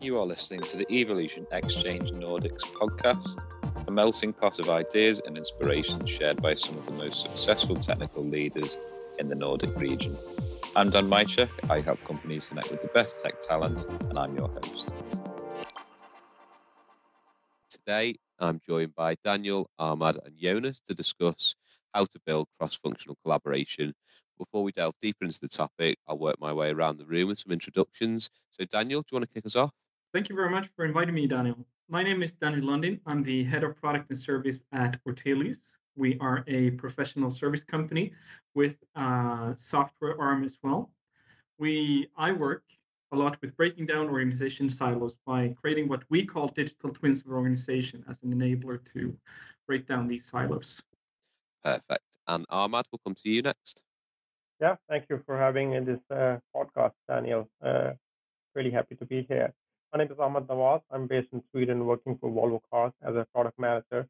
You are listening to the Evolution Exchange Nordics podcast, a melting pot of ideas and inspiration shared by some of the most successful technical leaders in the Nordic region. I'm Dan Mycek. I help companies connect with the best tech talent, and I'm your host. Today, I'm joined by Daniel, Ahmad, and Jonas to discuss how to build cross functional collaboration. Before we delve deeper into the topic, I'll work my way around the room with some introductions. So, Daniel, do you want to kick us off? Thank you very much for inviting me, Daniel. My name is Daniel Lundin. I'm the head of product and service at Ortelius. We are a professional service company with a software arm as well. We I work a lot with breaking down organization silos by creating what we call digital twins of organization as an enabler to break down these silos. Perfect. And Ahmad, we'll come to you next. Yeah, thank you for having in this uh, podcast, Daniel. Uh, really happy to be here. My name is Ahmad Nawaz. I'm based in Sweden, working for Volvo Cars as a product manager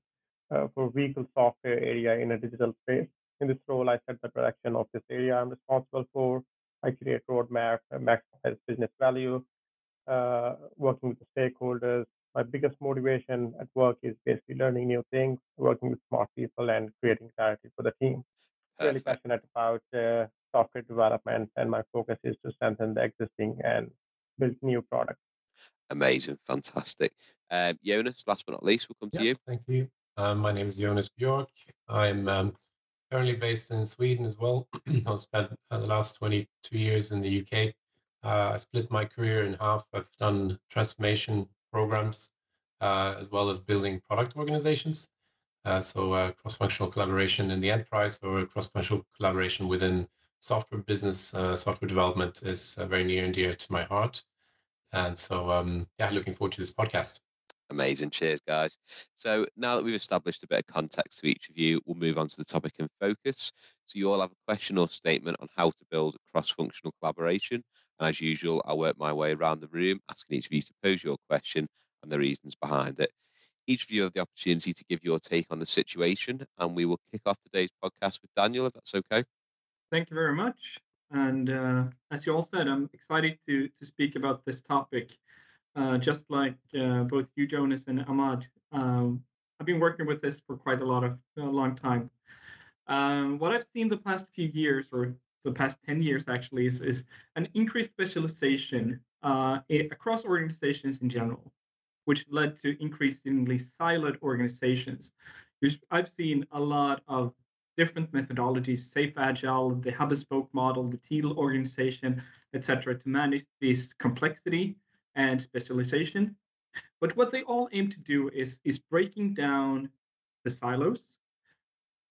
uh, for vehicle software area in a digital space. In this role, I set the direction of this area I'm responsible for. I create roadmap, maximize business value, uh, working with the stakeholders. My biggest motivation at work is basically learning new things, working with smart people, and creating clarity for the team. Really passionate about uh, software development, and my focus is to strengthen the existing and build new products. Amazing, fantastic. Um, Jonas, last but not least, we'll come yeah, to you. Thank you. Um, my name is Jonas Björk. I'm um, currently based in Sweden as well. I've spent uh, the last 22 years in the UK. Uh, I split my career in half. I've done transformation programs uh, as well as building product organizations. Uh, so uh, cross-functional collaboration in the enterprise or cross-functional collaboration within software business, uh, software development is very near and dear to my heart. And so, um, yeah, looking forward to this podcast. Amazing. Cheers, guys. So now that we've established a bit of context to each of you, we'll move on to the topic in focus. So you all have a question or statement on how to build cross-functional collaboration. And as usual, I'll work my way around the room, asking each of you to pose your question and the reasons behind it. Each of you have the opportunity to give your take on the situation, and we will kick off today's podcast with Daniel, if that's okay. Thank you very much. And uh, as you all said, I'm excited to to speak about this topic. Uh, just like uh, both you, Jonas, and Ahmad, um, I've been working with this for quite a lot of a long time. Um, what I've seen the past few years, or the past 10 years actually, is, is an increased specialization uh, across organizations in general, which led to increasingly siloed organizations. I've seen a lot of different methodologies, SAFe Agile, the hub and spoke model, the Teal organization, etc., to manage this complexity and specialization. But what they all aim to do is, is breaking down the silos,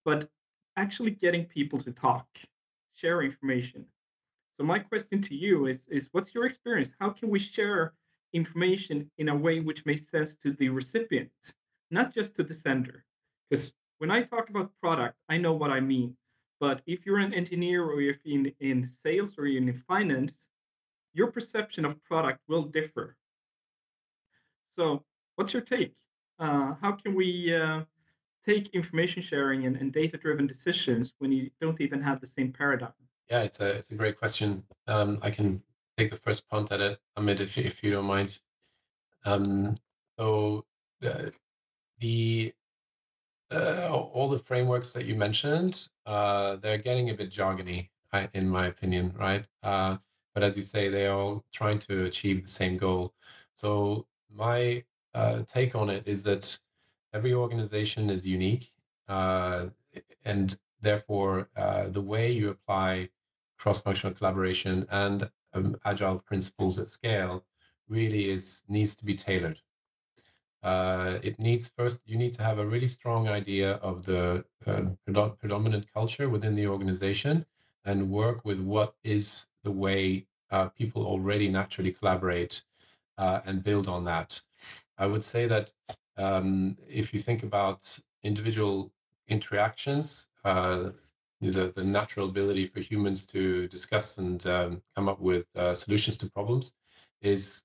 but actually getting people to talk, share information. So my question to you is, is what's your experience? How can we share information in a way which makes sense to the recipient, not just to the sender? Because when I talk about product, I know what I mean. But if you're an engineer or if in, in sales or you're in finance, your perception of product will differ. So, what's your take? Uh, how can we uh, take information sharing and, and data driven decisions when you don't even have the same paradigm? Yeah, it's a it's a great question. Um, I can take the first punt at it, Amit, if you, if you don't mind. Um, so uh, the uh, all the frameworks that you mentioned, uh, they're getting a bit jargony, in my opinion, right? Uh, but as you say, they are all trying to achieve the same goal. So my uh, take on it is that every organization is unique, uh, and therefore the way you apply cross-functional collaboration and um, agile principles at scale really is needs to be tailored. Uh, it needs first you need to have a really strong idea of the uh, predominant culture within the organization and work with what is the way uh, people already naturally collaborate uh, and build on that. I would say that um, if you think about individual interactions, uh, the, the natural ability for humans to discuss and um, come up with uh, solutions to problems is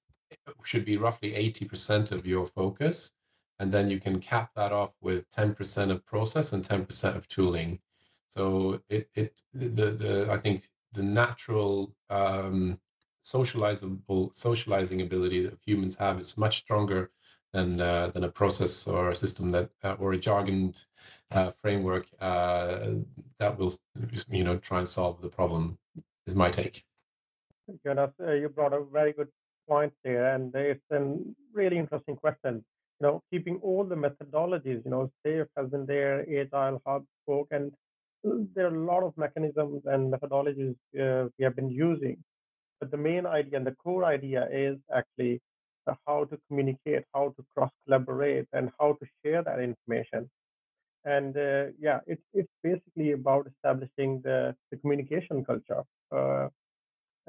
should be roughly 80% of your focus. And then you can cap that off with 10% of process and 10% of tooling. So it, it the, the i think the natural um, socializable socializing ability that humans have is much stronger than uh, than a process or a system that uh, or a jargoned uh, framework uh, that will you know try and solve the problem. Is my take. Jonas, uh, you brought a very good point there, and it's a really interesting question. You know, keeping all the methodologies, you know, SAFe has been there, Agile, Hub, Spoke, and there are a lot of mechanisms and methodologies uh, we have been using. But the main idea and the core idea is actually how to communicate, how to cross collaborate, and how to share that information. And uh, yeah, it's it's basically about establishing the, the communication culture. Uh,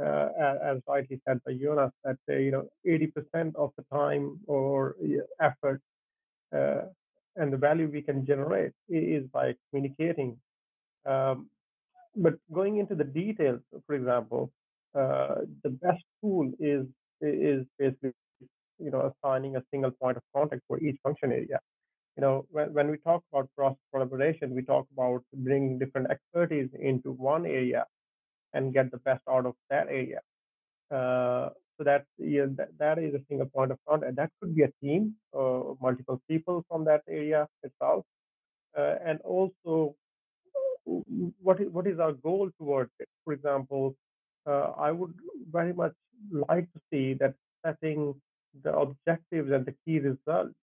uh, as rightly said by Jonas, that uh, you know 80% of the time or effort uh, and the value we can generate is by communicating. Um, but going into the details, for example, uh, the best tool is is basically you know assigning a single point of contact for each function area. You know, when, when we talk about cross collaboration, we talk about bringing different expertise into one area and get the best out of that area. Uh, so that, yeah, that that is a single point of contact. That could be a team, uh, multiple people from that area itself, uh, and also what is what is our goal towards it. For example, uh, I would very much like to see that setting the objectives and the key results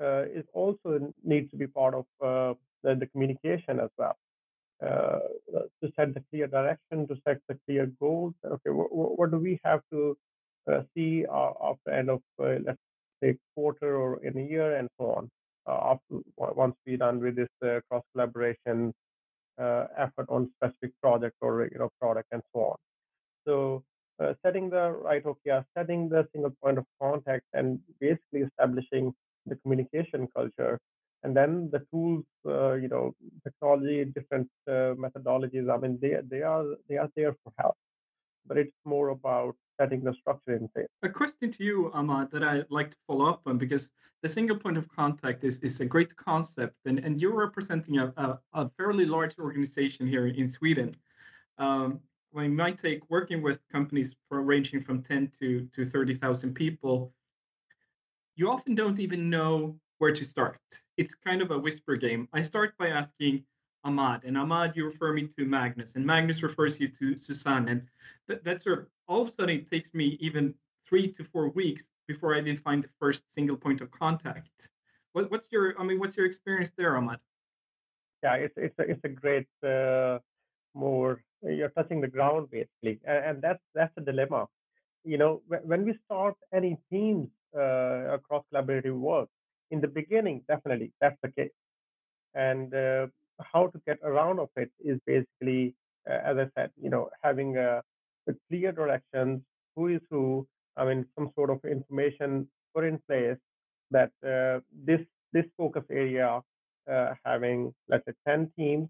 uh, is also needs to be part of uh, the, the, communication as well. Uh, to set the clear direction, to set the clear goals. Okay, what, what do we have to uh, see after end of uh, let's say quarter or in a year and so on. after once we're done with this cross collaboration effort on specific project or you know product and so on. So uh, setting the right OKR, setting the single point of contact, and basically establishing the communication culture. And then the tools, uh, you know, technology, different uh, methodologies. I mean, they they are they are there for help, but it's more about setting the structure in place. A question to you, Ahmad, that I'd like to follow up on because the single point of contact is, is a great concept, and, and you're representing a, a, a fairly large organization here in Sweden. Um, you might take working with companies ranging from 10 to, to 30,000 people, you often don't even know where to start. It's kind of a whisper game. I start by asking Ahmad, and Ahmad, you refer me to Magnus, and Magnus refers you to Susanne, and th- that's sort of all of a sudden it takes me even three to four weeks before I even find the first single point of contact. What, what's your, I mean, what's your experience there, Ahmad? Yeah, it's it's a, it's a great uh, more you're touching the ground basically and, and that's that's a dilemma you know when we start any teams uh, across collaborative work. In the beginning definitely that's the case. And uh, how to get around of it is basically uh, as i said you know having a, a, clear directions who is who i mean some sort of information put in place that uh, this this focus area uh, having let's say 10 teams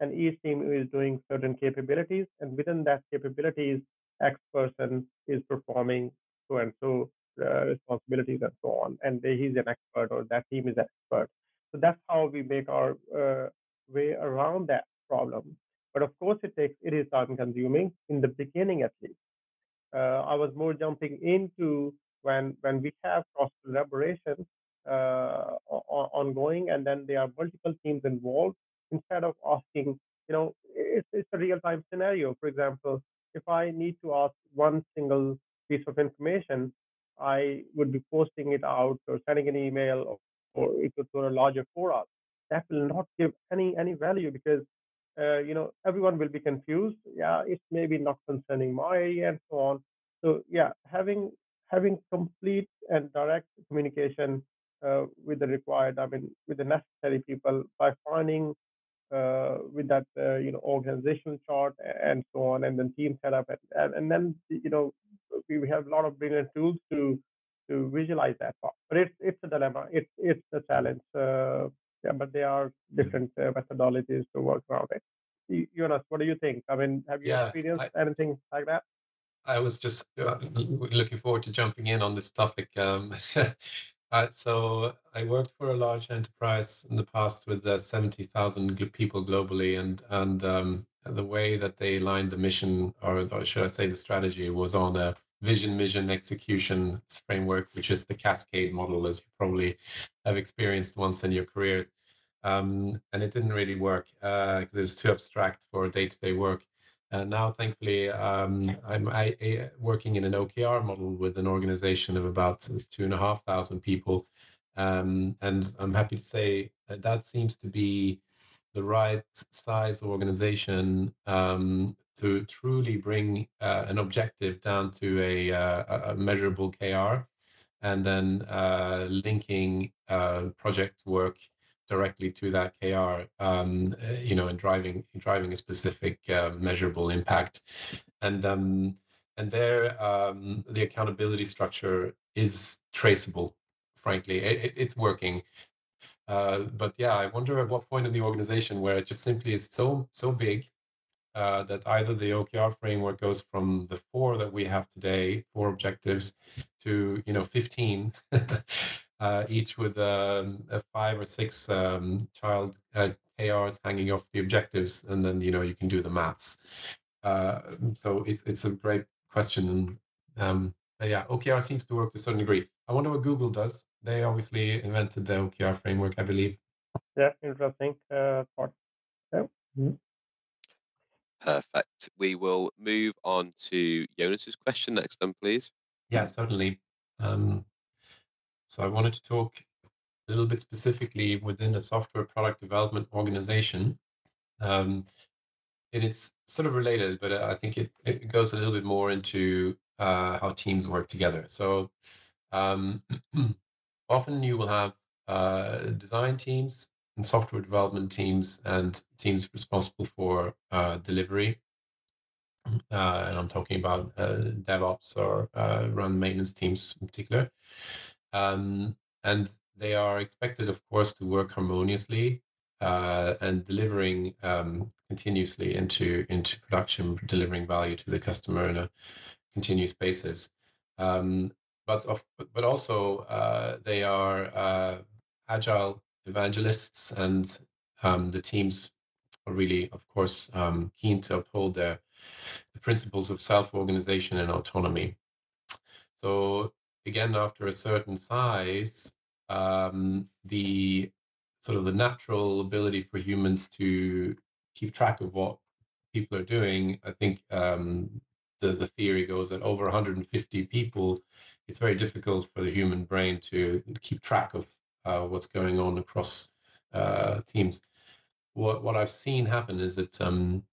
and each team is doing certain capabilities, and within that capabilities, X person is performing so and so uh, responsibilities and so on, and he's an expert or that team is an expert. So that's how we make our uh, way around that problem. But of course, it takes it is time consuming in the beginning at least. Uh, I was more jumping into when when we have cross collaboration uh, ongoing, and then there are multiple teams involved instead of asking, you know, it's, it's a real time scenario. For example, if I need to ask one single piece of information, I would be posting it out or sending an email or, or it could to a larger forum. That will not give any any value because uh, you know everyone will be confused. Yeah, it's maybe not concerning my area and so on. So yeah, having having complete and direct communication uh, with the required, I mean, with the necessary people by finding uh, with that uh, you know organizational chart and so on, and then team setup, and, and then you know we, have a lot of brilliant tools to to visualize that part. But it's it's a dilemma. It's it's a challenge. Uh, yeah, but there are different uh, methodologies to work around it. Jonas, what do you think? I mean, have you yeah, experienced I, anything like that? I was just uh, looking forward to jumping in on this topic. Um, Uh, so I worked for a large enterprise in the past with uh, 70,000 people globally, and and um, the way that they aligned the mission, or, or, should I say the strategy, was on a vision, mission, execution framework, which is the cascade model, as you probably have experienced once in your careers. Um, and it didn't really work because uh, it was too abstract for day-to-day work. And now, thankfully, um, I'm I, I, working in an OKR model with an organization of about two and a half thousand people. Um, and I'm happy to say that, that seems to be the right size organization um, to truly bring uh, an objective down to a, uh, a measurable KR and then uh, linking uh, project work directly to that KR, um, uh, you know, and driving driving a specific uh, measurable impact, and um, and there um, the accountability structure is traceable. Frankly, it, it's working. Uh, but yeah, I wonder at what point in the organization where it just simply is so so big uh, that either the OKR framework goes from the four that we have today, four objectives, to you know 15, uh, each with um, a five or six um, child uh, KRs hanging off the objectives, and then you know you can do the maths. Uh, so it's it's a great question. Um, yeah, OKR seems to work to a certain degree. I wonder what Google does. They obviously invented the OKR framework, I believe. Yeah, interesting uh, part. Yeah. Mm-hmm. Perfect. We will move on to Jonas's question next, then, please. Yeah, certainly. Um, so I wanted to talk a little bit specifically within a software product development organization. Um, and it's sort of related, but I think it, it goes a little bit more into uh, how teams work together. So um, often you will have uh, design teams and software development teams and teams responsible for uh, delivery. Uh, and I'm talking about uh, DevOps or uh, run maintenance teams in particular. Um, and they are expected, of course, to work harmoniously uh, and delivering um, continuously into into production, delivering value to the customer in a continuous basis. Um, but of, but also uh, they are uh, agile evangelists, and um, the teams are really, of course, um, keen to uphold their the principles of self-organization and autonomy. So again, after a certain size, um, the sort of the natural ability for humans to keep track of what people are doing, I think um, the, the theory goes that over 150 people, it's very difficult for the human brain to keep track of uh, what's going on across uh, teams. What what I've seen happen is that um,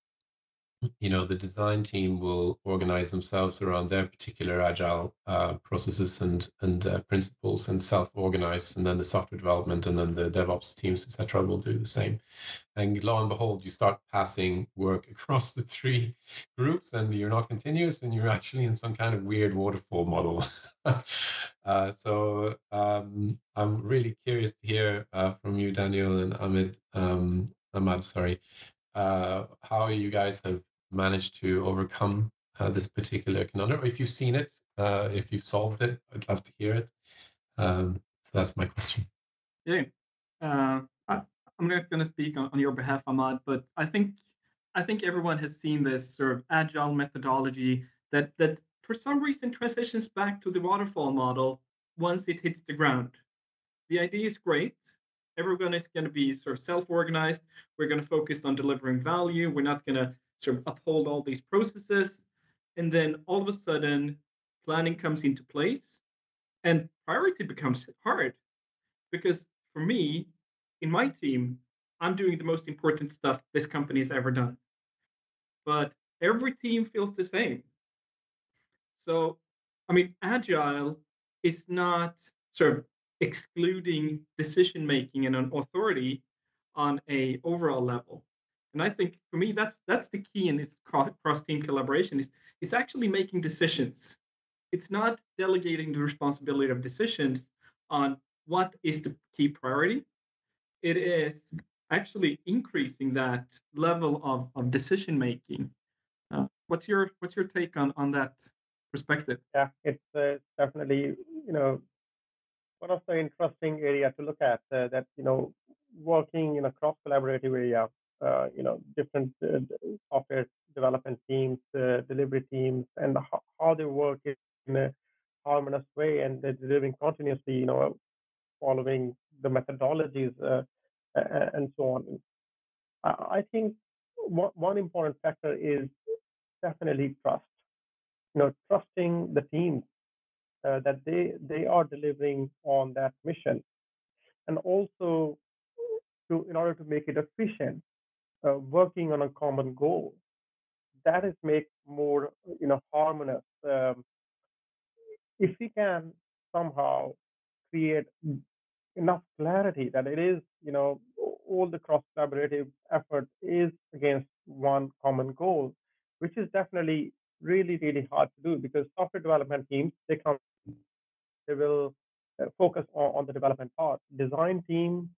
you know the design team will organize themselves around their particular agile uh, processes and and uh, principles and self-organize and then the software development and then the devops teams etc will do the same. And lo and behold you start passing work across the three groups and you're not continuous and you're actually in some kind of weird waterfall model. Uh, so um, i'm really curious to hear uh, from you daniel and amit um, ahmad sorry how you guys have managed to overcome uh, this particular conundrum. If you've seen it, uh, if you've solved it, I'd love to hear it. Um, so that's my question. Yeah, uh, I, am not going to speak on, on, your behalf, Ahmad, but I think I think everyone has seen this sort of agile methodology that that for some reason transitions back to the waterfall model once it hits the ground. The idea is great everyone is going to be sort of self-organized. We're going to focus on delivering value. We're not going to sort of uphold all these processes. And then all of a sudden, planning comes into place and priority becomes hard. Because for me, in my team, I'm doing the most important stuff this company has ever done. But every team feels the same. So, I mean, agile is not sort of excluding decision making and an authority on a overall level. And i think for me that's that's the key in this cross team collaboration is is actually making decisions. It's not delegating the responsibility of decisions on what is the key priority. It is actually increasing that level of, of decision making uh, what's your what's your take on on that perspective? Yeah it's uh, definitely you know one of the interesting area to look at uh, that you know working in a cross collaborative area uh, you know different uh, software development teams uh, delivery teams and how, how, they work in a harmonious way and they're delivering continuously you know following the methodologies uh, and so on. I think one, one important factor is definitely trust. You know trusting the teams uh, that they they are delivering on that mission, and also to in order to make it efficient, uh, working on a common goal. That is make more you know harmonious. Um, if we can somehow create enough clarity that it is you know all the cross collaborative effort is against one common goal, which is definitely really really hard to do because software development teams they come they will uh, focus on, on, the development part. Design team,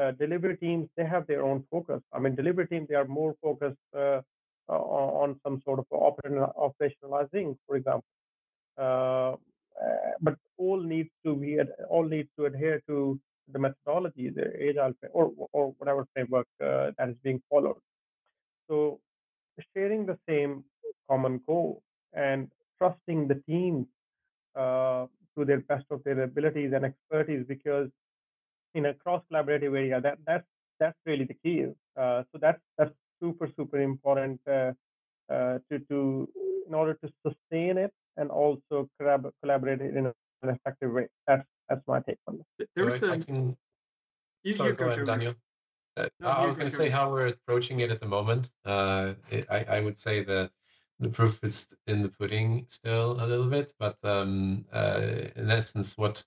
uh, delivery teams, they have their own focus. I mean, delivery team, they are more focused uh, on some sort of operationalizing, for example. Uh, but all needs to be all needs to adhere to the methodology, the agile or or whatever framework uh, that is being followed. So sharing the same common goal and trusting the teams uh, to their best of their abilities and expertise because in a cross collaborative area that that's that's really the key uh, so that's that's super super important uh, uh, to to in order to sustain it and also collab- collaborate in an effective way. That's that's my take on this there's a can... sorry go ahead daniel. Uh, no, I was going to say how we're approaching it at the moment. Uh, it, I, I would say that the proof is in the pudding still a little bit, but um, uh, in essence, what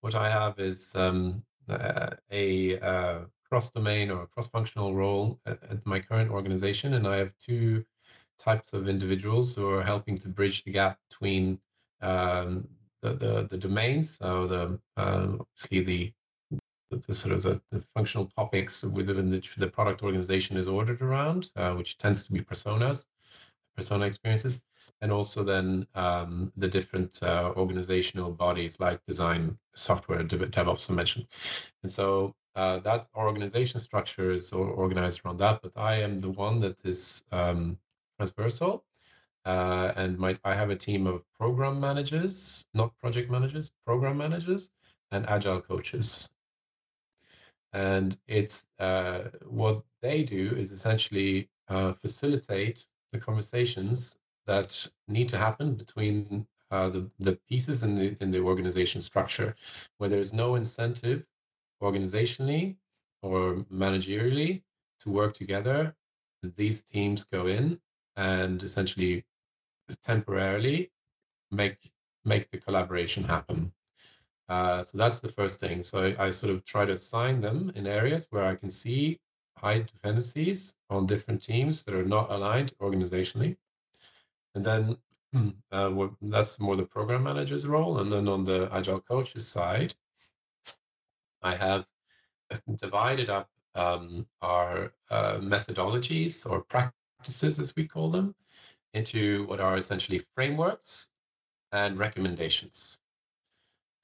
what I have is um, uh, a uh, cross-domain or cross-functional role at, at, my current organization, and I have two types of individuals who are helping to bridge the gap between um, the, the, the domains, so the uh, obviously the the, sort of the, the, functional topics within the, the product organization is ordered around, uh, which tends to be personas, persona experiences, and also then um, the different uh, organizational bodies like design, software, DevOps I mentioned. And so uh, that organization structure is organized around that, but I am the one that is um, transversal. Uh, and my, I have a team of program managers, not project managers, program managers, and agile coaches. And it's uh, what they do is essentially uh, facilitate the conversations that need to happen between uh, the, the pieces in the in the organization structure, where there's no incentive organizationally or managerially to work together. These teams go in and essentially temporarily make make the collaboration happen. Uh, so that's the first thing. So I, I, sort of try to assign them in areas where I can see high dependencies on different teams that are not aligned organizationally. And then uh, that's more the program manager's role. And then on the agile coaches side, I have divided up um, our uh, methodologies or practices, as we call them, into what are essentially frameworks and recommendations.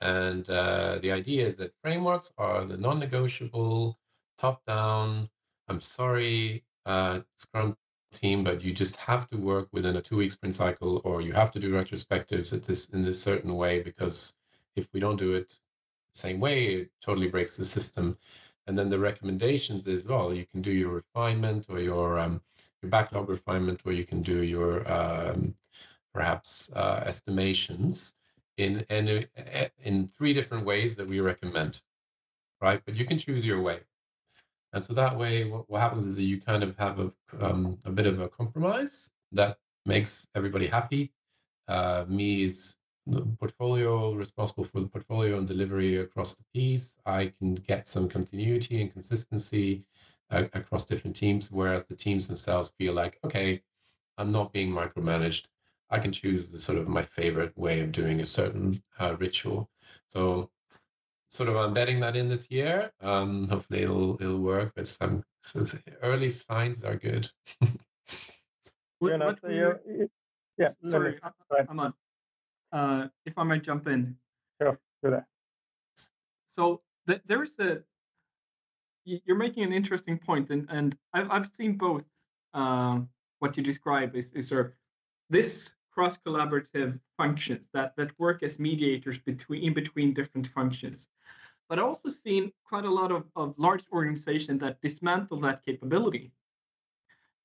And uh, the idea is that frameworks are the non negotiable, top down, I'm sorry, uh, Scrum team, but you just have to work within a two week sprint cycle, or you have to do retrospectives at this in this certain way because if we don't do it the same way, it totally breaks the system. And then the recommendations is well, you can do your refinement or your um, your backlog refinement, or you can do your um, perhaps uh, estimations in in in three different ways that we recommend, right? But you can choose your way. And so that way, what, what happens is that you kind of have a, um, a bit of a compromise that makes everybody happy. Uh, me is portfolio responsible for the portfolio and delivery across the piece. I can get some continuity and consistency uh, across different teams, whereas the teams themselves feel like, okay, I'm not being micromanaged. I can choose the sort of my favorite way of doing a certain uh, ritual. So sort of embedding that in this year. Um, hopefully it'll it'll work, but some, early signs are good. what, what yeah, sorry, Ahmad. Uh, if I might jump in. Sure, do that. so th- there's a you're making an interesting point, and and I've I've seen both. Uh, what you describe is, is sort of this cross collaborative functions that that work as mediators between in between different functions. But I also seen quite a lot of, of large organizations that dismantle that capability.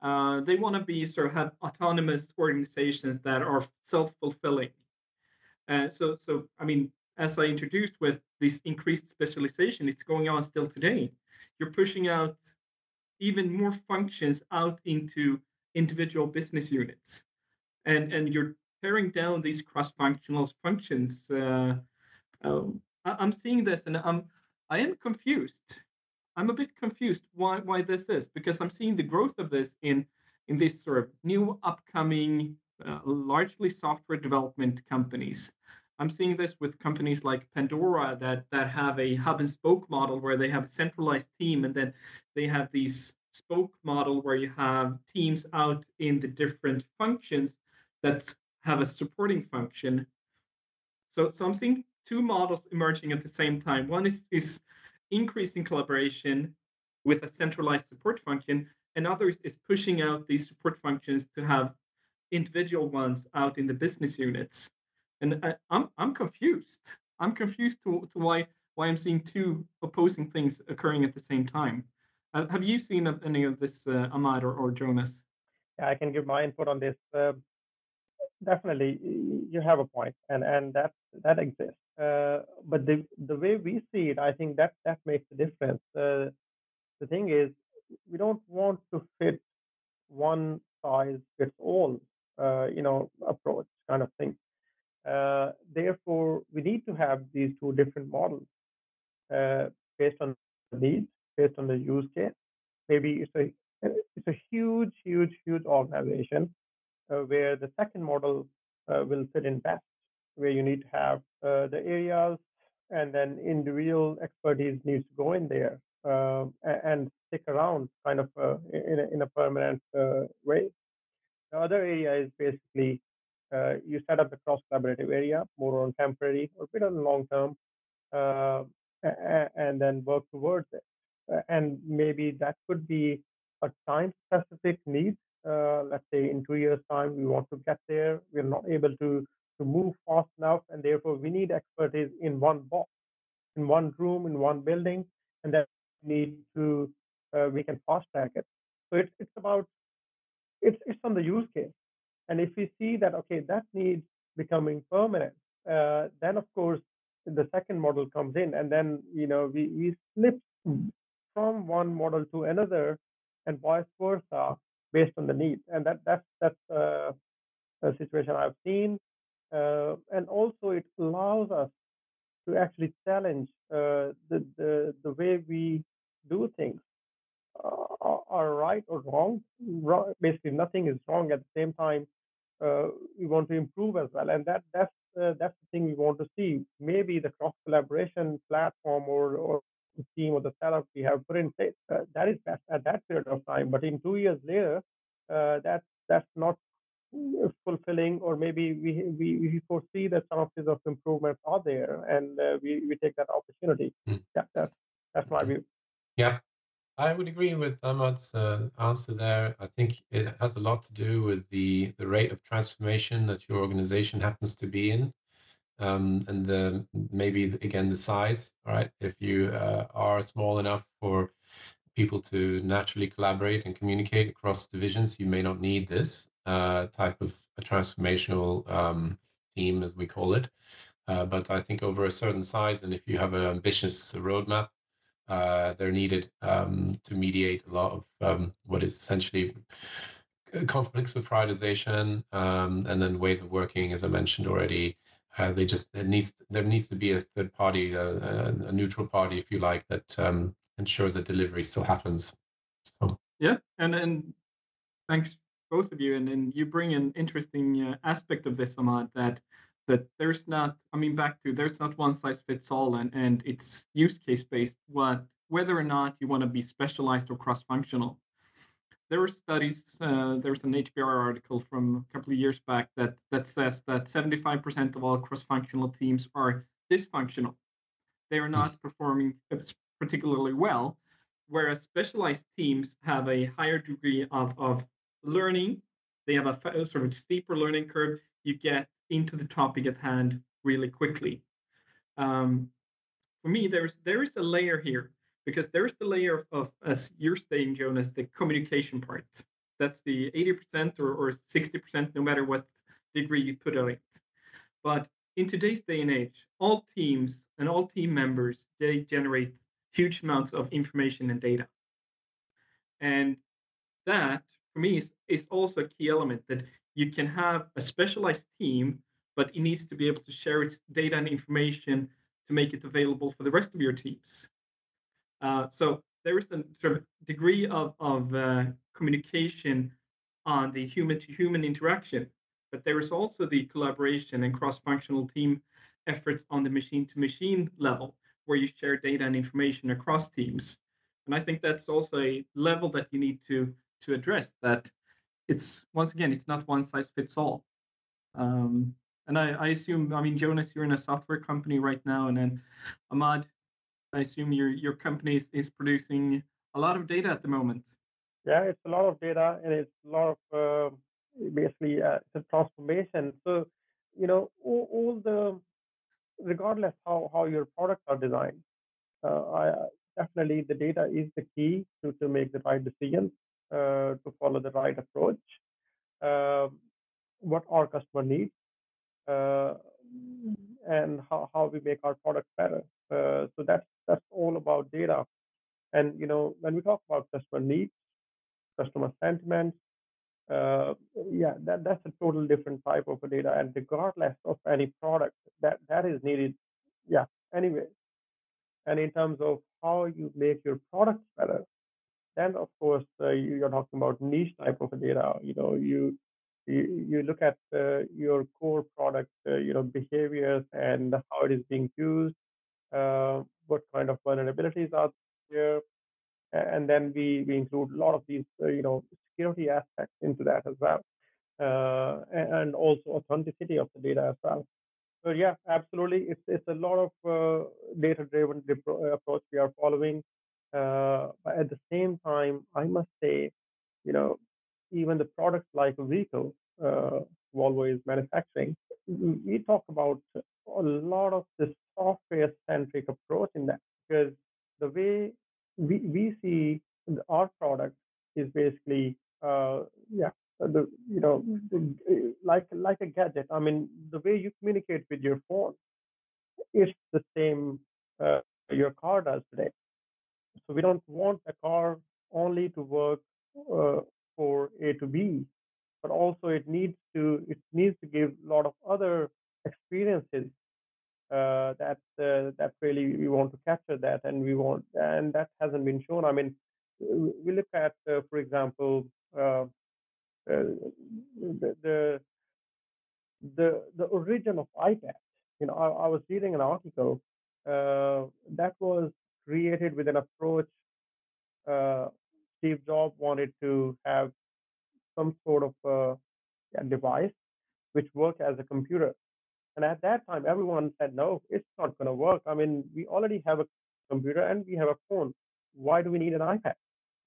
Uh, they want to be sort of have autonomous organizations that are self-fulfilling. Uh, so, so I mean, as I introduced with this increased specialization, it's going on still today. You're pushing out even more functions out into individual business units, and and you're tearing down these cross-functional functions. Uh, um, I, am seeing this, and I'm I am confused. I'm a bit confused why why this is because I'm seeing the growth of this in in these sort of new upcoming, uh, largely software development companies I'm seeing this with companies like Pandora that that have a hub and spoke model where they have a centralized team and then they have these spoke model where you have teams out in the different functions that have a supporting function. So, so I'm seeing two models emerging at the same time. One is, is increasing collaboration with a centralized support function, and others is pushing out these support functions to have individual ones out in the business units and I, am I'm, I'm confused. I'm confused to, to why why I'm seeing two opposing things occurring at the same time. Uh, have you seen any of this, uh, Ahmad or, or Jonas? Yeah, I can give my input on this. Uh, definitely, you have a point, and and that that exists. Uh, but the the way we see it, I think that that makes a difference. Uh, the thing is, we don't want to fit one size fits all, uh, you know, approach kind of thing. Uh, therefore, we need to have these two different models uh, based on the needs, based on the use case. Maybe it's a it's a huge, huge, huge organization where the second model uh, will fit in best, where you need to have uh, the areas and then individual expertise needs to go in there um, and stick around kind of in, a, in a permanent way. The other area is basically uh, you set up the cross collaborative area more on temporary or bit on long term, uh, and then work towards it. Uh, and maybe that could be a time specific need. Uh, let's say in two years' time, we want to get there. We're not able to to move fast enough, and therefore we need expertise in one box, in one room, in one building, and then we need to uh, we can fast track it. So it's it's about it's it's on the use case. And if we see that, okay, that needs becoming permanent, uh, then of course the second model comes in, and then you know we we slip from one model to another, and vice versa based on the need, And that that's that's uh, a situation I've seen, uh, and also it allows us to actually challenge uh, the, the the way we do things uh, are right or wrong. Basically, nothing is wrong. At the same time, uh, we want to improve as well, and that that's uh, that's the thing we want to see. Maybe the cross collaboration platform or or the team or the setup we have put in place uh, that is best at that period of time. But in two years later, uh, that's that's not fulfilling, or maybe we we, we foresee that some of these of improvements are there, and uh, we we take that opportunity. Mm. Yeah, that's that's my view. Yeah, I would agree with Ahmad's uh, answer there. I think it has a lot to do with the the rate of transformation that your organization happens to be in, um, and the maybe again the size. Right, if you uh, are small enough for people to naturally collaborate and communicate across divisions, you may not need this uh, type of a transformational um, team, as we call it. Uh, but I think over a certain size, and if you have an ambitious roadmap, uh, they're needed um, to mediate a lot of um, what is essentially conflicts of prioritization um, and then ways of working, as I mentioned already. Uh, they just there needs there needs to be a third party, a, a neutral party, if you like, that um, ensures that delivery still happens. So. Yeah, and and thanks both of you, and and you bring an interesting uh, aspect of this, Ahmad, that that there's not i mean back to there's not one size fits all and and it's use case based what whether or not you want to be specialized or cross functional there were studies uh, there's an hbr article from a couple of years back that that says that 75% of all cross functional teams are dysfunctional they are not performing particularly well. Whereas specialized teams have a higher degree of, of learning, they have a, a sort of steeper learning curve. You get into the topic at hand really quickly. Um, for me, there's there is a layer here because there's the layer of, as you're saying, Jonas, the communication part. That's the 80% or, or 60%, no matter what degree you put on it. But in today's day and age, all teams and all team members they generate huge amounts of information and data. And that, for me, is, is also a key element that you can have a specialized team, but it needs to be able to share its data and information to make it available for the rest of your teams. Uh, so there is a sort of degree of, of uh, communication on the human to human interaction, but there is also the collaboration and cross functional team efforts on the machine to machine level where you share data and information across teams. And I think that's also a level that you need to to address that it's once again it's not one size fits all. Um, and I, I assume I mean Jonas, you're in a software company right now, and then Ahmad, I assume your your company is, is producing a lot of data at the moment. Yeah, it's a lot of data, and it's a lot of uh, basically uh, it's a transformation. So you know all, all, the regardless how how your products are designed, uh, I, definitely the data is the key to to make the right decisions, uh, to follow the right approach. Um, what our customer needs uh, and how, how we make our product better. Uh, so that's that's all about data. And you know, when we talk about customer needs, customer sentiment, uh, yeah, that, that's a total different type of data. And regardless of any product, that that is needed, yeah, anyway. And in terms of how you make your products better, then of course uh, you're talking about niche type of data. You know, you you, you look at uh, your core product, uh, you know, behaviors and how it is being used, uh, what kind of vulnerabilities are there, and then we, we include a lot of these, uh, you know, security aspects into that as well, uh, and also authenticity of the data as well. So yeah, absolutely, it's it's a lot of uh, data-driven approach we are following. but at the same time, I must say, you know, even the products like vehicle uh, Volvo is manufacturing, we talk about a lot of this software-centric approach in that because the way we, we see our product is basically uh, yeah the you know the, like like a gadget. I mean the way you communicate with your phone is the same uh, your car does today. So we don't want a car only to work uh, for A to B, but also it needs to it needs to give a lot of other experiences uh, that uh, that really we want to capture that, and we want and that hasn't been shown. I mean, we look at, uh, for example, uh, uh, the, the the the origin of iPad. You know, I, I was reading an article uh, that was created with an approach Steve Jobs wanted to have some sort of uh, device which worked as a computer. And at that time, everyone said, no, it's not going to work. I mean, we already have a computer and we have a phone. Why do we need an iPad?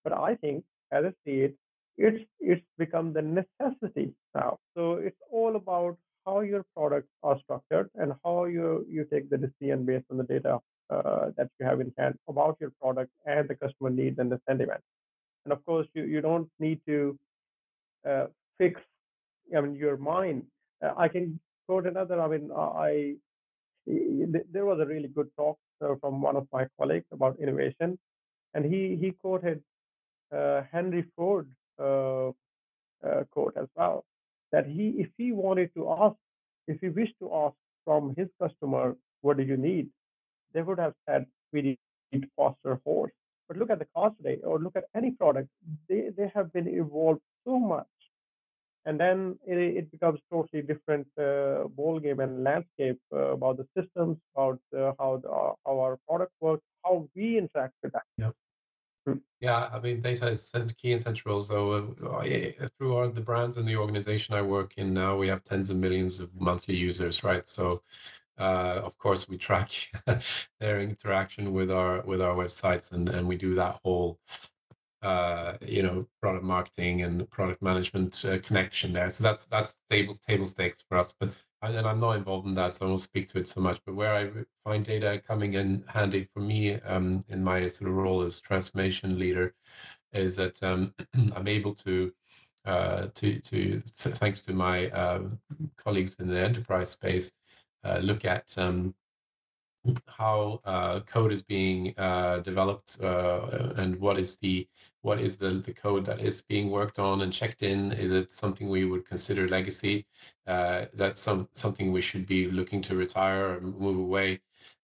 But I think, as I see it, it's it's become the necessity now. So it's all about how your products are structured and how you you take the decision based on the data uh, that you have in hand about your product and the customer needs and the sentiment. And of course, you, you don't need to uh, fix I mean, your mind. Uh, I can quote another. I mean, I there was a really good talk uh, from one of my colleagues about innovation, and he he quoted uh, Henry Ford uh, uh, quote as well that he if he wanted to ask if he wished to ask from his customer what do you need, they would have said we need faster horse but look at the cost today, or look at any product. They they have been evolved so much, and then it, it becomes totally different uh, ball game and landscape uh, about the systems, about uh, how the, how our product works, how we interact with that. Yeah. Hmm. Yeah, I mean, data is key and central. So, uh, through all the brands and the organization I work in now, we have tens of millions of monthly users, right? So, uh, of course, we track their interaction with our with our websites, and and we do that whole uh, you know product marketing and product management uh, connection there. So that's that's table table stakes for us. But and I'm not involved in that, so I won't speak to it so much. But where I find data coming in handy for me um, in my sort of role as transformation leader is that um, I'm able to uh, to to th- thanks to my uh, colleagues in the enterprise space uh, look at um, how uh, code is being uh, developed uh, and what is the what is the, the code that is being worked on and checked in? Is it something we would consider legacy? Uh, that's some something we should be looking to retire or move away.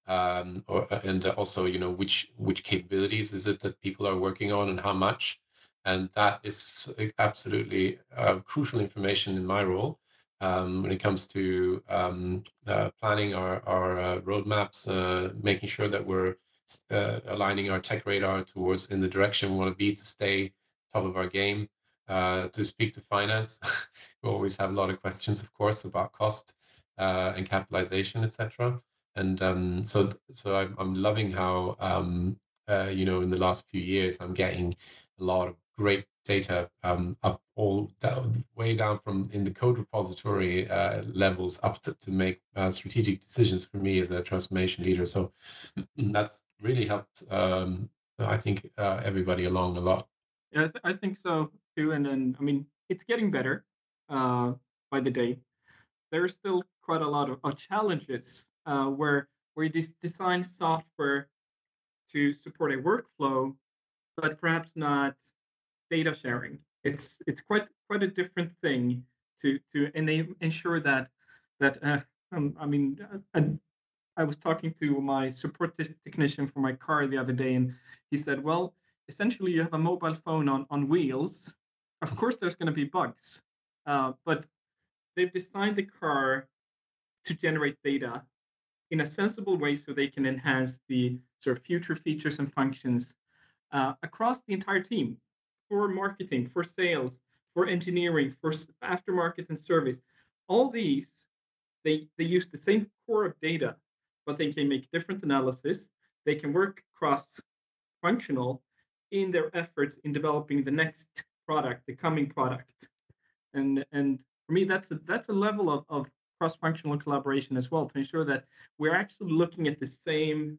Um, or, and also you know which which capabilities is it that people are working on and how much? And that is absolutely uh, crucial information in my role um, when it comes to um, uh, planning our, our uh, roadmaps, uh, making sure that we're aligning our tech radar towards in the direction we want to be to stay top of our game. Uh, to speak to finance, we always have a lot of questions, of course, about cost uh, and capitalization, etc. And um, so, so I'm, I'm loving how um, you know in the last few years I'm getting a lot of great data um, up all down, way down from in the code repository uh, levels up to, to make uh, strategic decisions for me as a transformation leader. So that's really helped, um, I think, uh, everybody along a lot. Yeah, I, th- I, think so too. And then, I mean, it's getting better uh, by the day. There's still quite a lot of, of challenges uh, where where you design software to support a workflow, but perhaps not data sharing. It's it's quite quite a different thing to to enable, ensure that that uh, um, I mean uh, I, I was talking to my support technician for my car the other day, and he said, well, essentially you have a mobile phone on on wheels. Of course, there's going to be bugs, uh, but they've designed the car to generate data in a sensible way so they can enhance the sort of future features and functions uh, across the entire team for marketing, for sales, for engineering, for aftermarket and service. All these, they, they use the same core of data, but they can make different analysis. They can work cross functional in their efforts in developing the next product, the coming product. And, and for me, that's a, that's a level of, of cross-functional collaboration as well to ensure that we're actually looking at the same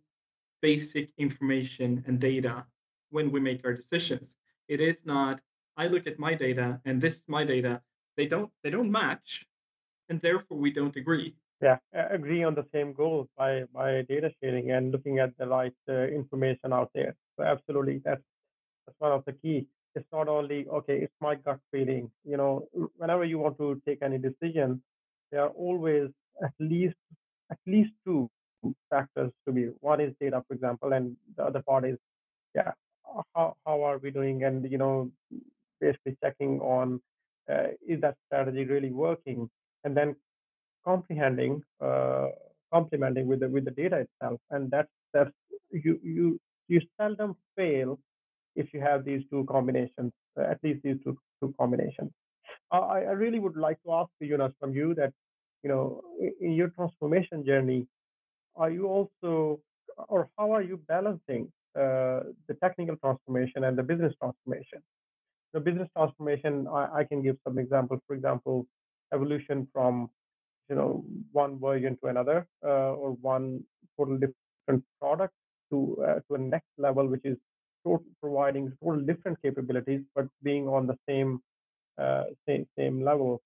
basic information and data when we make our decisions. It is not, I look at my data and this is my data. They don't they don't match, and therefore we don't agree. Yeah, agree on the same goals by by data sharing and looking at the right uh, information out there. So absolutely, that's that's one of the key. It's not only okay, it's my gut feeling. You know, whenever you want to take any decision, there are always at least at least two factors to be. One is data, for example, and the other part is yeah, how how are we doing? And you know basically checking on uh, is that strategy really working? And then comprehending uh, complementing with the with the data itself. And that's that's you you you seldom fail if you have these two combinations uh, at least these two two combinations. I, I really would like to ask you Jonas from you that you know in your transformation journey are you also or how are you balancing the technical transformation and the business transformation. The business transformation, I, I, can give some examples. For example, evolution from you know one version to another, uh, or one total different product to uh, to a next level, which is total, providing total different capabilities, but being on the same uh, same same level.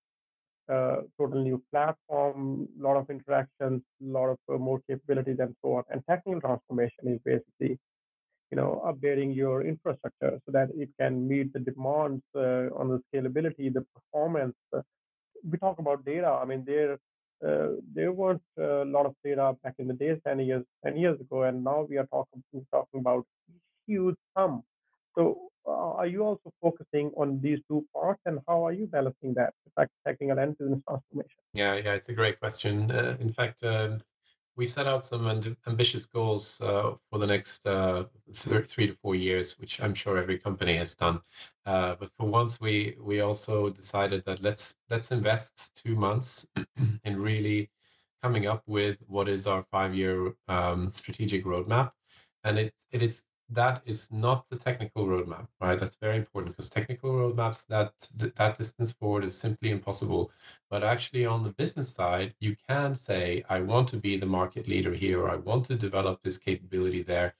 Uh, total new platform, a lot of interactions, a lot of uh, more capabilities, and so on. And technical transformation is basically you know, updating your infrastructure so that it can meet the demands uh, on the scalability, the performance. We talk about data. I mean, there uh, there weren't a lot of data back in the days, 10 years, 10 years ago, and now we are talking talking about huge sum. So, uh, are you also focusing on these two parts, and how are you balancing that, technical and business transformation? Yeah, yeah, it's a great question. Uh, in fact, um, we set out some ambitious goals uh, for the next uh, three to four years, which I'm sure every company has done. Uh, but for once, we we also decided that let's let's invest two months in really coming up with what is our five-year um, strategic roadmap, and it it is that is not the technical roadmap, right? That's very important because technical roadmaps that that distance forward is simply impossible. But actually, on the business side, you can say, I want to be the market leader here, or I want to develop this capability there,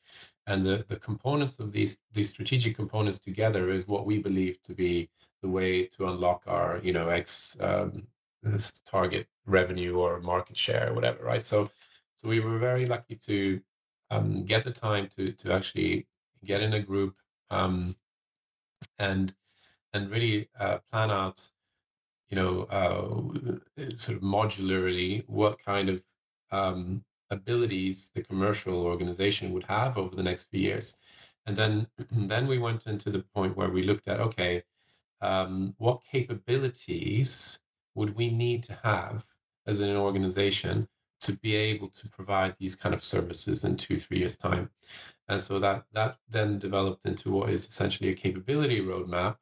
and the the components of these these strategic components together is what we believe to be the way to unlock our you know X um, target revenue or market share or whatever, right? So so we were very lucky to um, get the time to to actually get in a group um, and and really uh, plan out, you know, uh, sort of modularly what kind of um, abilities the commercial organization would have over the next few years. And then then we went into the point where we looked at okay, um, what capabilities would we need to have as an organization to be able to provide these kind of services in two, three years' time. And so that that then developed into what is essentially a capability roadmap.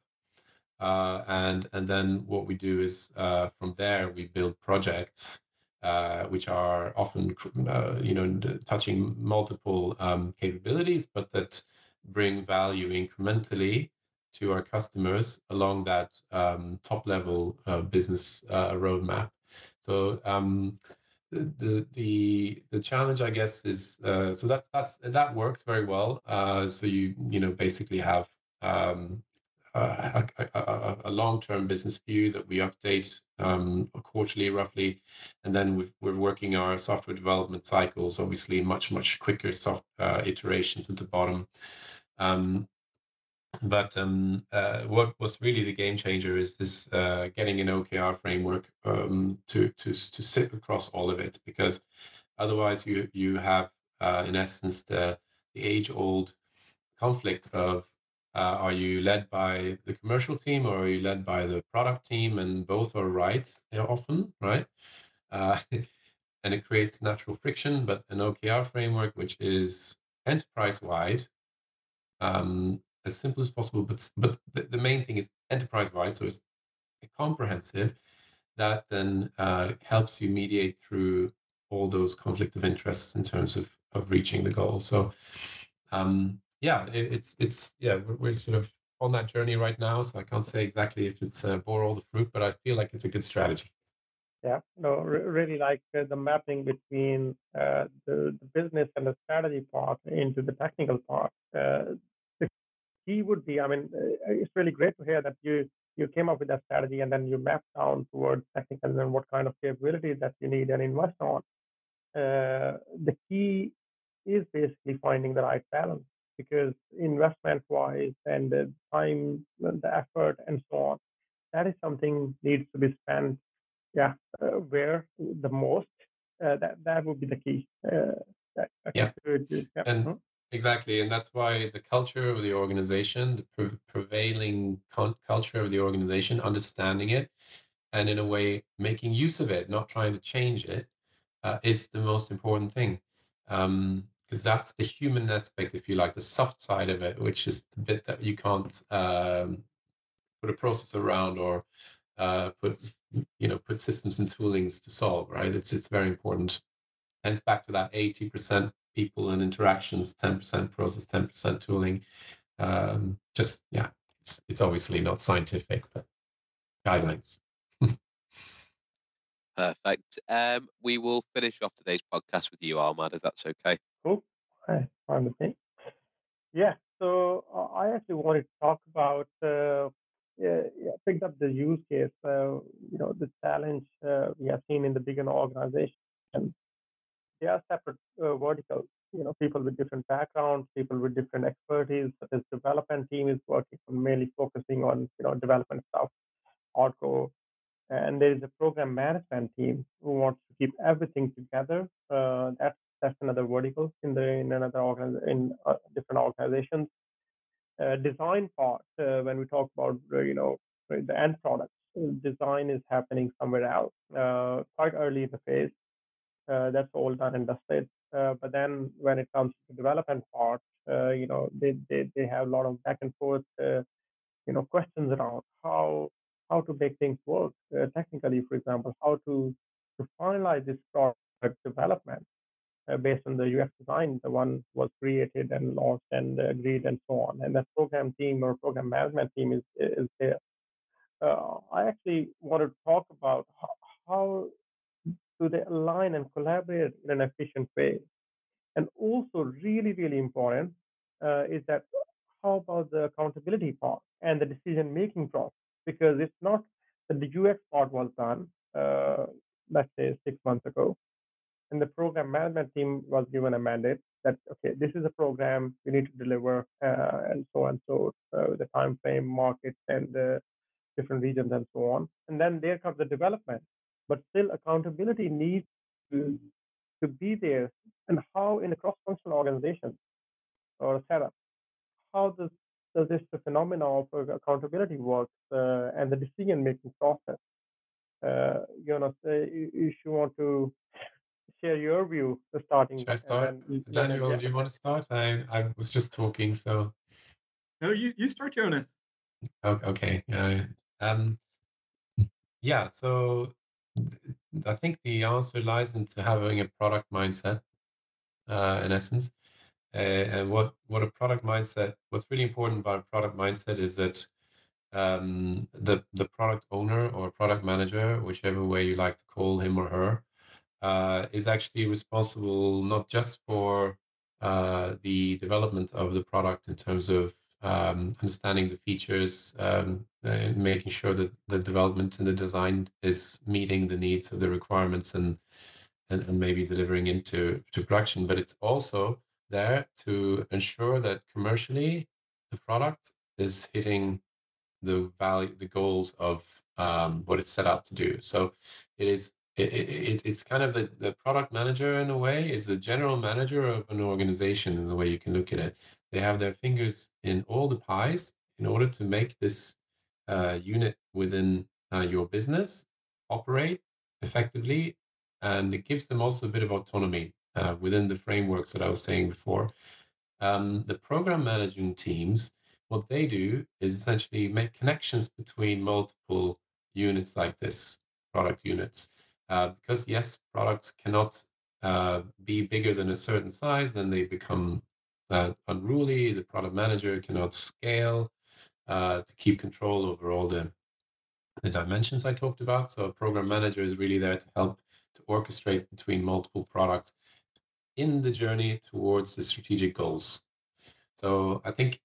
Uh, and and then what we do is uh, from there we build projects uh, which are often uh, you know touching multiple um, capabilities, but that bring value incrementally to our customers along that um, top level uh, business uh, roadmap. So um, the the the challenge, I guess, is uh, so that's that's that works very well. Uh, so you you know basically have um, a, a, a long-term business view that we update um, quarterly, roughly, and then we are working our software development cycles. Obviously, much much quicker soft uh, iterations at the bottom. Um, but um, uh, what was really the game changer is this uh, getting an OKR framework um, to to to sit across all of it because otherwise you you have uh, in essence the the age old conflict of uh, are you led by the commercial team or are you led by the product team? And both are right often right? Uh, and it creates natural friction but an OKR framework which is enterprise wide um, as simple as possible. But but the, the main thing is enterprise wide, so it's comprehensive. That then uh, helps you mediate through all those conflict of interests in terms of of reaching the goal. So um, yeah, it, it's it's yeah we're, we're, sort of on that journey right now. So I can't say exactly if it's uh, bore all the fruit, but I feel like it's a good strategy. Yeah, no, re- really like uh, the mapping between uh, the, the business and the strategy part into the technical part. Uh, key would be, I mean, uh, it's really great to hear that you you came up with that strategy and then you mapped down towards technical and what kind of capabilities that you need and invest on. Uh, the key is basically finding the right balance because investment wise and the time, the effort, and so on, that is something needs to be spent. Yeah, uh, where the most uh, that that would be the key. Uh, that, yeah. yeah. And, mm-hmm. Exactly, and that's why the culture of the organization, the pre- prevailing con- culture of the organization, understanding it, and in a way making use of it, not trying to change it, uh, is the most important thing. Because um, that's the human aspect, if you like, the soft side of it, which is the bit that you can't um, put a process around or uh, put, you know, put systems and toolings to solve. Right? It's it's very important. Hence, back to that eighty percent people and interactions, 10% process, 10% tooling. Um, just, yeah, it's, it's obviously not scientific, but guidelines. Perfect. Um, we will finish off today's podcast with you, Ahmad, if that's okay. Cool. Hi, fine with me. Yeah, so uh, I actually wanted to talk about, uh, yeah, yeah, picked up the use case, uh, you know, the challenge uh, we have seen in the bigger organization they are separate uh, verticals. You know, people with different backgrounds, people with different expertise. As development team is working on mainly focusing on you know development stuff, hardcore, and there is a program management team who wants to keep everything together. Uh, that's that's another vertical in the in another organ in uh, different organizations. Uh, design part uh, when we talk about uh, you know the end product design is happening somewhere else uh, quite early in the phase that's all done and dusted. Uh, but then when it comes to development part, uh, you know, they, they, they have a lot of back and forth, you know, questions around how how to make things work technically, for example, how to to finalize this product development uh, based on the UX design, the one was created and launched and agreed and so on. And the program team or program management team is is there. Uh, I actually want to talk about how, how do they align and collaborate in an efficient way. And also, really, really important uh, is that how about the accountability part and the decision making process? Because it's not that the UX part was done, uh, let's say six months ago, and the program management team was given a mandate that okay this is a program we need to deliver uh, and so on so uh, the time frame markets and the different regions and so on and then there comes the development but still accountability needs to to be there and how in a cross-functional organization or setup how does does this the phenomena of accountability work uh, and the decision making process uh, you know if you want to share your view the starting. Should I start? Daniel, do you want to start? I, I was just talking, so. No, you, you start, Jonas. Okay. Uh, um, yeah, so I think the answer lies into having a product mindset, uh, in essence. Uh, and what, what a product mindset, what's really important about a product mindset is that um, the, the product owner or product manager, whichever way you like to call him or her, uh, is actually responsible not just for uh, the development of the product in terms of um, understanding the features, um, and making sure that the development and the design is meeting the needs of the requirements and and, and maybe delivering into to production, but it's also there to ensure that commercially the product is hitting the value, the goals of um, what it's set out to do. So it is it, it, it's kind of the, the product manager in a way is the general manager of an organization is the way you can look at it they have their fingers in all the pies in order to make this uh, unit within uh, your business operate effectively and it gives them also a bit of autonomy uh, within the frameworks that i was saying before. Um, the program managing teams what they do is essentially make connections between multiple units like this product units. Uh, because yes, products cannot uh, be bigger than a certain size, then they become uh, unruly. The product manager cannot scale uh, to keep control over all the the dimensions I talked about. So a program manager is really there to help to orchestrate between multiple products in the journey towards the strategic goals. So I think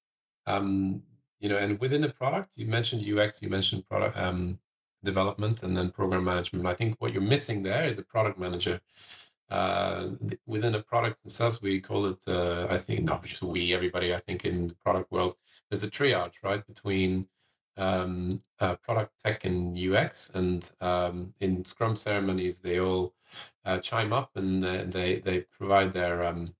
um, you know, and within the product, you mentioned UX, you mentioned product um, development and then program management. I think what you're missing there is a product manager. Within a product itself, we call it, uh, I think, not just we, everybody, I think in the product world, there's a triage, right, between um, uh, product tech and UX. And um, in Scrum ceremonies, they all uh, chime up and they, they provide their um,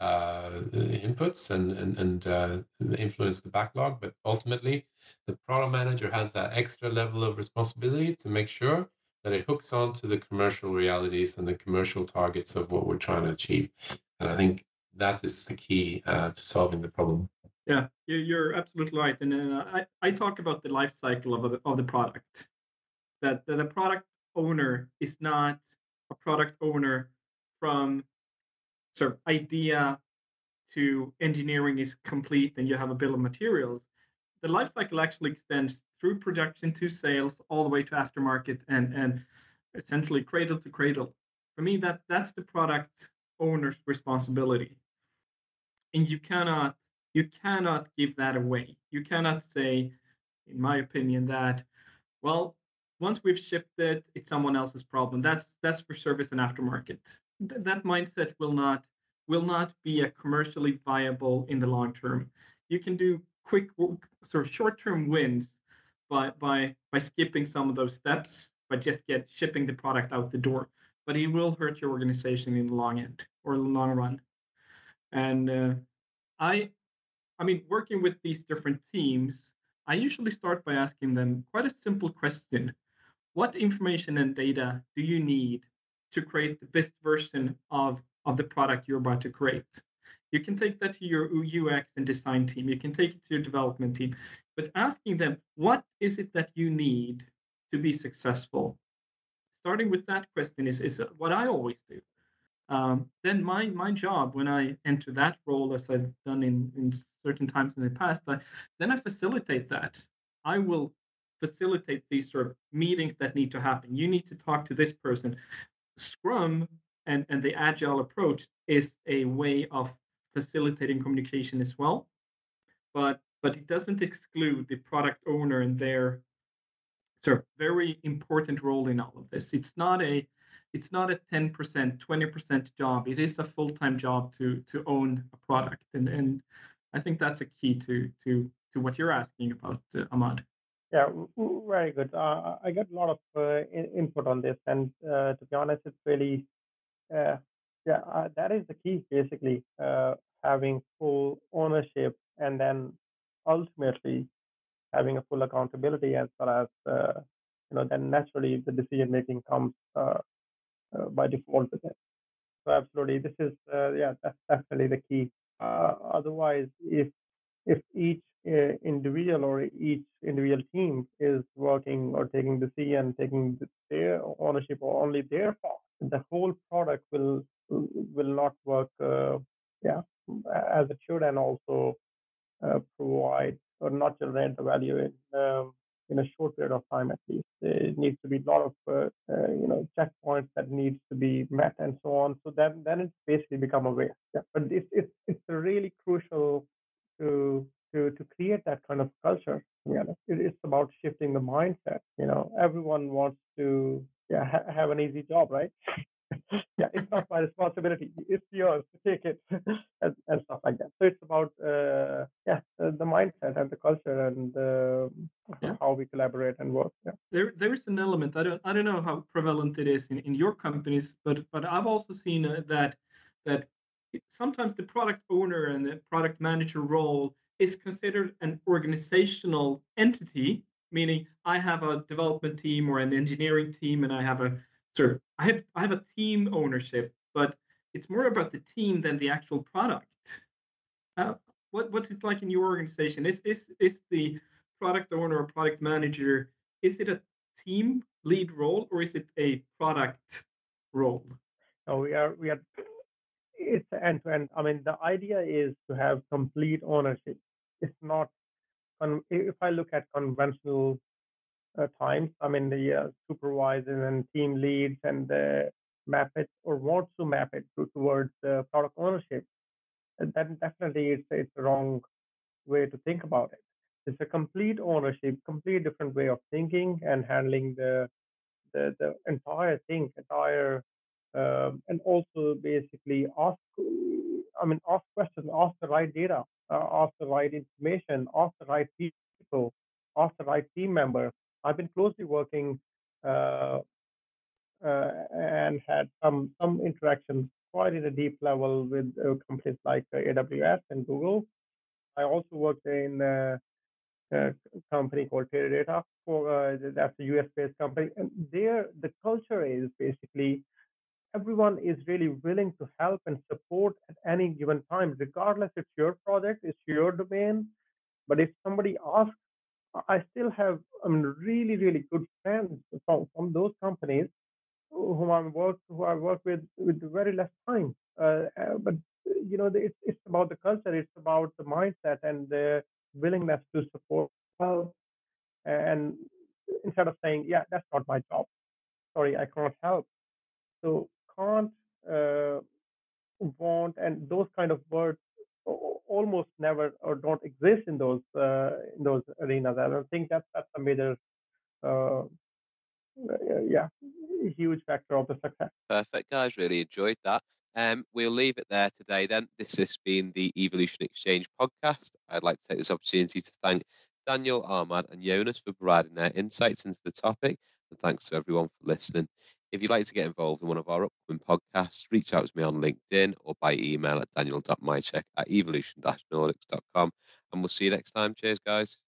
uh, inputs and, and, and uh, influence the backlog. But ultimately, the product manager has that extra level of responsibility to make sure that it hooks on to the commercial realities and the commercial targets of what we're trying to achieve. And I think that is the key uh, to solving the problem. Yeah, you're absolutely right. And uh, I, I talk about the life cycle of of the product. That, that the product owner is not a product owner from sort of idea to engineering is complete and you have a bill of materials the life cycle actually extends through production to sales all the way to aftermarket and and essentially cradle to cradle. For me that that's the product owner's responsibility. And you cannot you cannot give that away. You cannot say in my opinion that well once we've shipped it it's someone else's problem. That's that's for service and aftermarket. Th- that mindset will not will not be a commercially viable in the long term. You can do quick sort of short-term wins by by by skipping some of those steps by just get shipping the product out the door. But it will hurt your organization in the long end or the long run. And uh, i i mean working with these different teams i usually start by asking them quite a simple question. What information and data do you need to create the best version of of the product you're about to create you can take that to your UX and design team. You can take it to your development team. But asking them, what is it that you need to be successful? starting with that question is is what I always do. Um, then my my job when I enter that role, as I've done in in certain times in the past, I, then I facilitate that. I will facilitate these sort of meetings that need to happen. You need to talk to this person. Scrum and, and the agile approach is a way of facilitating communication as well. But but it doesn't exclude the product owner and their of very important role in all of this. It's not a it's not a 10%, 20% job. It is a full-time job to to own a product. And and I think that's a key to to to what you're asking about, uh, Ahmad. Yeah, very good. Uh, I got a lot of uh, input on this, and uh, to be honest, it's really, uh, yeah, uh, that is the key, basically, uh, having full ownership, and then ultimately having a full accountability as far as, uh, you know, then naturally the decision making comes uh, uh, by default with it. So absolutely, this is, uh, yeah, that's definitely the key. Otherwise, if if each individual or each individual team is working or taking the decision, taking their ownership or only their part, the whole product will will not work, uh, yeah, as it should, and also uh, provide or not generate the value in um, in a short period of time at least. It needs to be a lot of uh, uh, you know checkpoints that needs to be met and so on. So then then it's basically become a waste. Yeah, but it's it's it's really crucial to to to create that kind of culture. Yeah, it's about shifting the mindset. You know, everyone wants to yeah ha- have an easy job, right? Yeah, it's not my responsibility. It's yours to take it and, and stuff like that. So it's about uh, yeah the mindset and the culture and uh, yeah. how we collaborate and work. Yeah. There there is an element. I don't I don't know how prevalent it is in, in your companies, but but I've also seen uh, that that sometimes the product owner and the product manager role is considered an organizational entity, meaning I have a development team or an engineering team, and I have a sort of I have I have a team ownership, but it's more about the team than the actual product. Uh, what what's it like in your organization? Is is is the product owner or product manager is it a team lead role or is it a product role? No, we are we are it's end to end. I mean, the idea is to have complete ownership it's not if I look at conventional times, I mean the uh, supervisors and team leads and the map it or wants to map it to, towards uh, product ownership, then definitely it's it's the wrong way to think about it. It's a complete ownership, complete different way of thinking and handling the the, the entire thing, entire um, and also basically ask I mean ask questions, ask the right data, uh, ask the right information, ask the right people, ask the right team member. I've been closely working uh, uh, and had some some interactions quite in a deep level with uh, companies like AWS and Google. I also worked in a, a company called Teradata, for uh, that's a US-based company, and there the culture is basically everyone is really willing to help and support at any given time, regardless it's your project, it's your domain. But if somebody asks, I still have I mean, really, really good friends from, from those companies whom I work who I work with with very less time. Uh, uh, but you know, it's it's about the culture, it's about the mindset and the willingness to support. Well, and instead of saying, "Yeah, that's not my job," sorry, I can't help. So can't, uh, want, and those kind of words almost never or don't exist in those uh, in those arenas. I don't think that's that's a major, uh, yeah, huge factor of the success. Perfect, guys. Really enjoyed that. Um, we'll leave it there today. Then this has been the Evolution Exchange podcast. I'd like to take this opportunity to thank Daniel, Ahmad, and Jonas for providing their insights into the topic, and thanks to everyone for listening. If you'd like to get involved in one of our upcoming podcasts, reach out to me on LinkedIn or by email at daniel.mycek at evolution-nordics.com. And we'll see you next time. Cheers, guys.